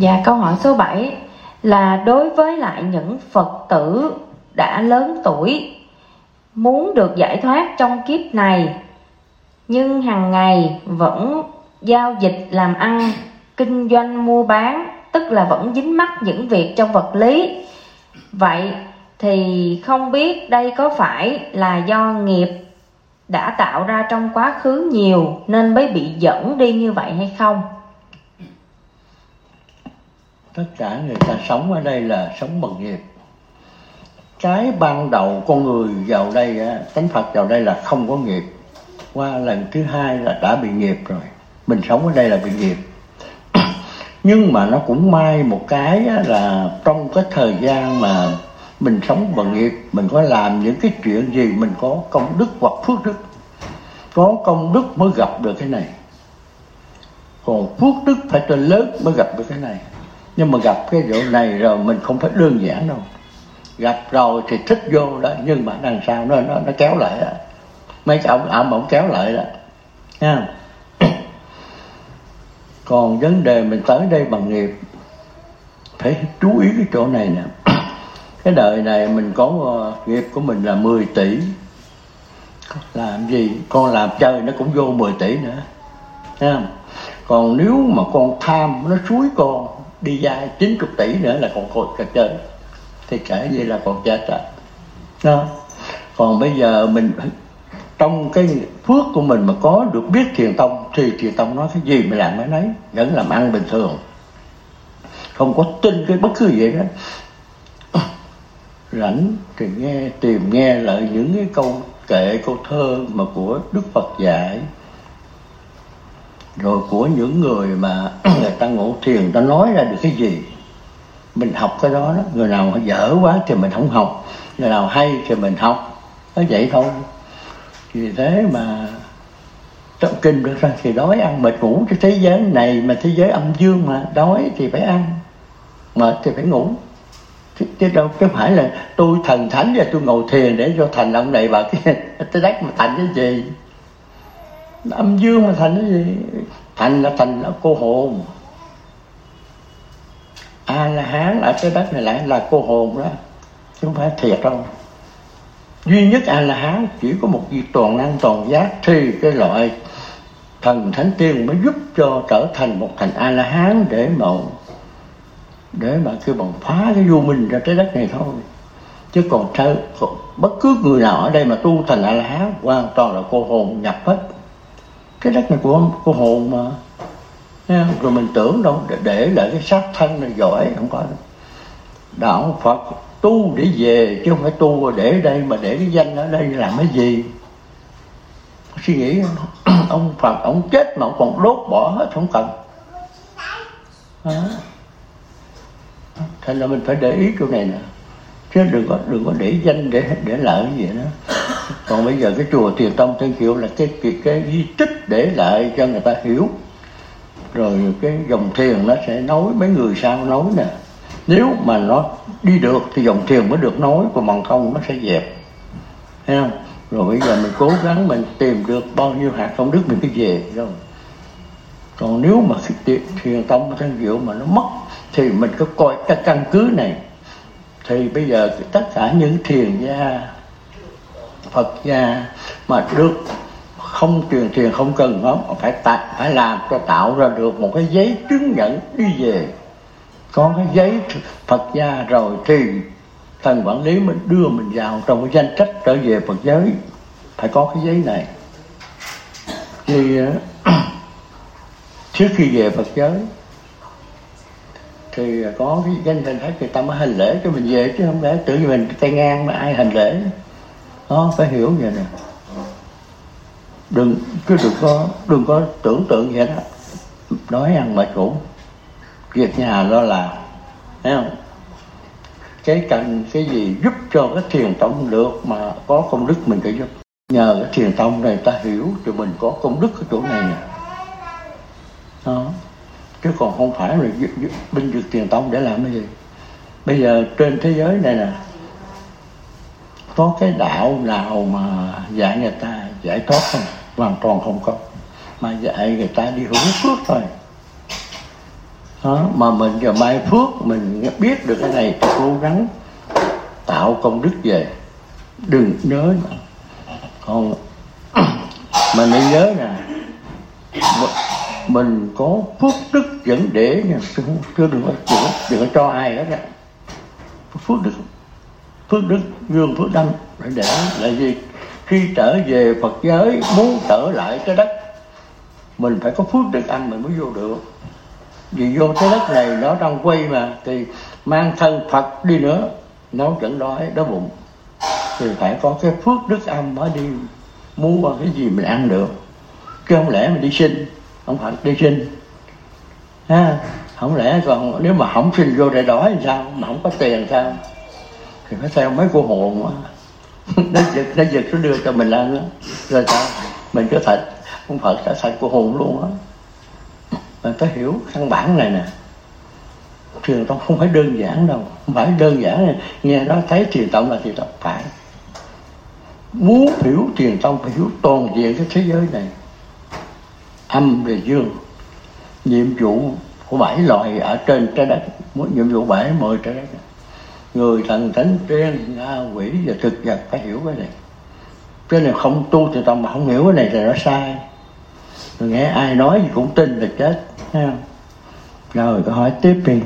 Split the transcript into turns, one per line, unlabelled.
và câu hỏi số 7 là đối với lại những Phật tử đã lớn tuổi, muốn được giải thoát trong kiếp này, nhưng hàng ngày vẫn giao dịch làm ăn, kinh doanh mua bán, tức là vẫn dính mắc những việc trong vật lý. Vậy thì không biết đây có phải là do nghiệp đã tạo ra trong quá khứ nhiều nên mới bị dẫn đi như vậy hay không?
Tất cả người ta sống ở đây là sống bằng nghiệp. Cái ban đầu con người vào đây tánh phật vào đây là không có nghiệp. Qua lần thứ hai là đã bị nghiệp rồi. Mình sống ở đây là bị nghiệp. Nhưng mà nó cũng may một cái là trong cái thời gian mà mình sống bằng nghiệp, mình có làm những cái chuyện gì mình có công đức hoặc phước đức. Có công đức mới gặp được cái này. Còn phước đức phải trên lớn mới gặp được cái này nhưng mà gặp cái chỗ này rồi mình không phải đơn giản đâu. Gặp rồi thì thích vô đó nhưng mà đằng sau nó nó, nó kéo lại đó. mấy cái ông ẩm ổng kéo lại đó nha còn vấn đề mình tới đây bằng nghiệp phải chú ý cái chỗ này nè. Cái đời này mình có uh, nghiệp của mình là 10 tỷ. Làm gì? Con làm chơi nó cũng vô 10 tỷ nữa nha còn nếu mà con tham nó suối con đi dài 90 tỷ nữa là còn cột cả chơi thì kể như là còn chết rồi. Đó. Còn bây giờ mình trong cái phước của mình mà có được biết thiền tông thì thiền tông nói cái gì mình làm cái nấy vẫn làm ăn bình thường. Không có tin cái bất cứ gì đó rảnh thì nghe tìm nghe lại những cái câu kệ câu thơ mà của đức phật dạy rồi của những người mà người ta ngộ thiền ta nói ra được cái gì? Mình học cái đó đó. Người nào dở quá thì mình không học. Người nào hay thì mình học. Nó vậy thôi. Vì thế mà trong kinh được ra thì đói ăn mệt ngủ cái thế giới này mà thế giới âm dương mà đói thì phải ăn mệt thì phải ngủ. Chứ, chứ đâu cái phải là tôi thần thánh và tôi ngồi thiền để cho thành ông này bà cái cái đất mà thành cái gì? Âm dương mà thành cái gì? Thành là thành là cô hồn. A la hán ở cái đất này lại là cô hồn đó, chứ không phải thiệt đâu. Duy nhất a la hán chỉ có một vị toàn năng toàn giác thì cái loại thần thánh tiên mới giúp cho trở thành một thành a la hán để mà để mà kêu bằng phá cái vô minh ra trái đất này thôi. Chứ còn sao bất cứ người nào ở đây mà tu thành a la hán hoàn toàn là cô hồn nhập hết cái đất này của của hồn mà. Rồi mình tưởng đâu để, để lại cái xác thân này giỏi không có đâu. Đạo phật tu để về chứ không phải tu để đây mà để cái danh ở đây làm cái gì. Suy nghĩ ông phật ông chết mà ông còn đốt bỏ hết không cần. À. thành là mình phải để ý chỗ này nè. Chứ đừng có đừng có để danh để để lợi cái gì đó còn bây giờ cái chùa thiền tông thiên kiều là cái cái, cái di tích để lại cho người ta hiểu. Rồi cái dòng thiền nó sẽ nói mấy người sao nói nè. Nếu mà nó đi được thì dòng thiền mới được nói còn bằng không nó sẽ dẹp. Thấy không? Rồi bây giờ mình cố gắng mình tìm được bao nhiêu hạt công đức mình cứ về rồi còn nếu mà thiền tông thân diệu mà nó mất thì mình cứ coi cái căn cứ này. Thì bây giờ tất cả những thiền gia phật gia mà được không truyền thiền không cần nó phải tạo, phải làm cho tạo ra được một cái giấy chứng nhận đi về. Có cái giấy Phật gia rồi thì thần quản lý mới đưa mình vào trong cái danh sách trở về Phật giới. Phải có cái giấy này. Thì uh, trước khi về Phật giới thì có cái danh hình thách người ta mới hành lễ cho mình về chứ không lẽ tự mình tay ngang mà ai hành lễ nó phải hiểu vậy nè. Đừng, cứ đừng có đừng có tưởng tượng vậy đó. Đói ăn mà chủ việc nhà lo làm, thấy không? Cái cần cái gì giúp cho cái thiền tông được mà có công đức mình phải giúp. Nhờ cái thiền tông này ta hiểu cho mình có công đức ở chỗ này nè. Đó. Chứ còn không phải là binh vực thiền tông để làm cái gì. Bây giờ trên thế giới này nè có cái đạo nào mà dạy người ta giải thoát không? Hoàn toàn không có. Mà dạy người ta đi hưởng phước thôi. Đó, mà mình giờ mai phước mình biết được cái này thì cố gắng tạo công đức về. Đừng nhớ còn mà nên nhớ nè mình có phước đức dẫn để nha. Chứ đừng có đừng, đừng có cho ai hết nha. phước đức phước đức dương phước đăng để để là gì? Khi trở về phật giới, muốn trở lại cái đất, mình phải có phước đức ăn mình mới vô được. Vì vô cái đất này nó đang quay mà, thì mang thân phật đi nữa, nó vẫn đói đói bụng. Thì phải có cái phước đức ăn mới đi, mua cái gì mình ăn được. Chứ không lẽ mình đi sinh không phải đi sinh ha, không lẽ còn, nếu mà không sinh vô để đói thì sao? Mà không có tiền sao? Thì phải theo mấy cô hồn quá. Nó giật nó giật, nó đưa cho mình ăn đó. rồi sao? Mình cứ thật ông phật sẽ thật cô hồn luôn á. Mình phải hiểu căn bản này nè. Truyền tông không phải đơn giản đâu. Không phải đơn giản nghe nó thấy truyền tông là truyền tông phải. Muốn hiểu truyền tông, phải hiểu toàn diện cái thế giới này. Âm về dương. Nhiệm vụ của bảy loài ở trên trái đất. Nhiệm vụ bảy, mười trái đất người thần thánh trên ngạ quỷ và thực vật phải hiểu cái này. Cái này không tu thì tông mà không hiểu cái này thì nó sai. Rồi nghe ai nói gì cũng tin là chết, thấy không? Rồi câu hỏi tiếp đi.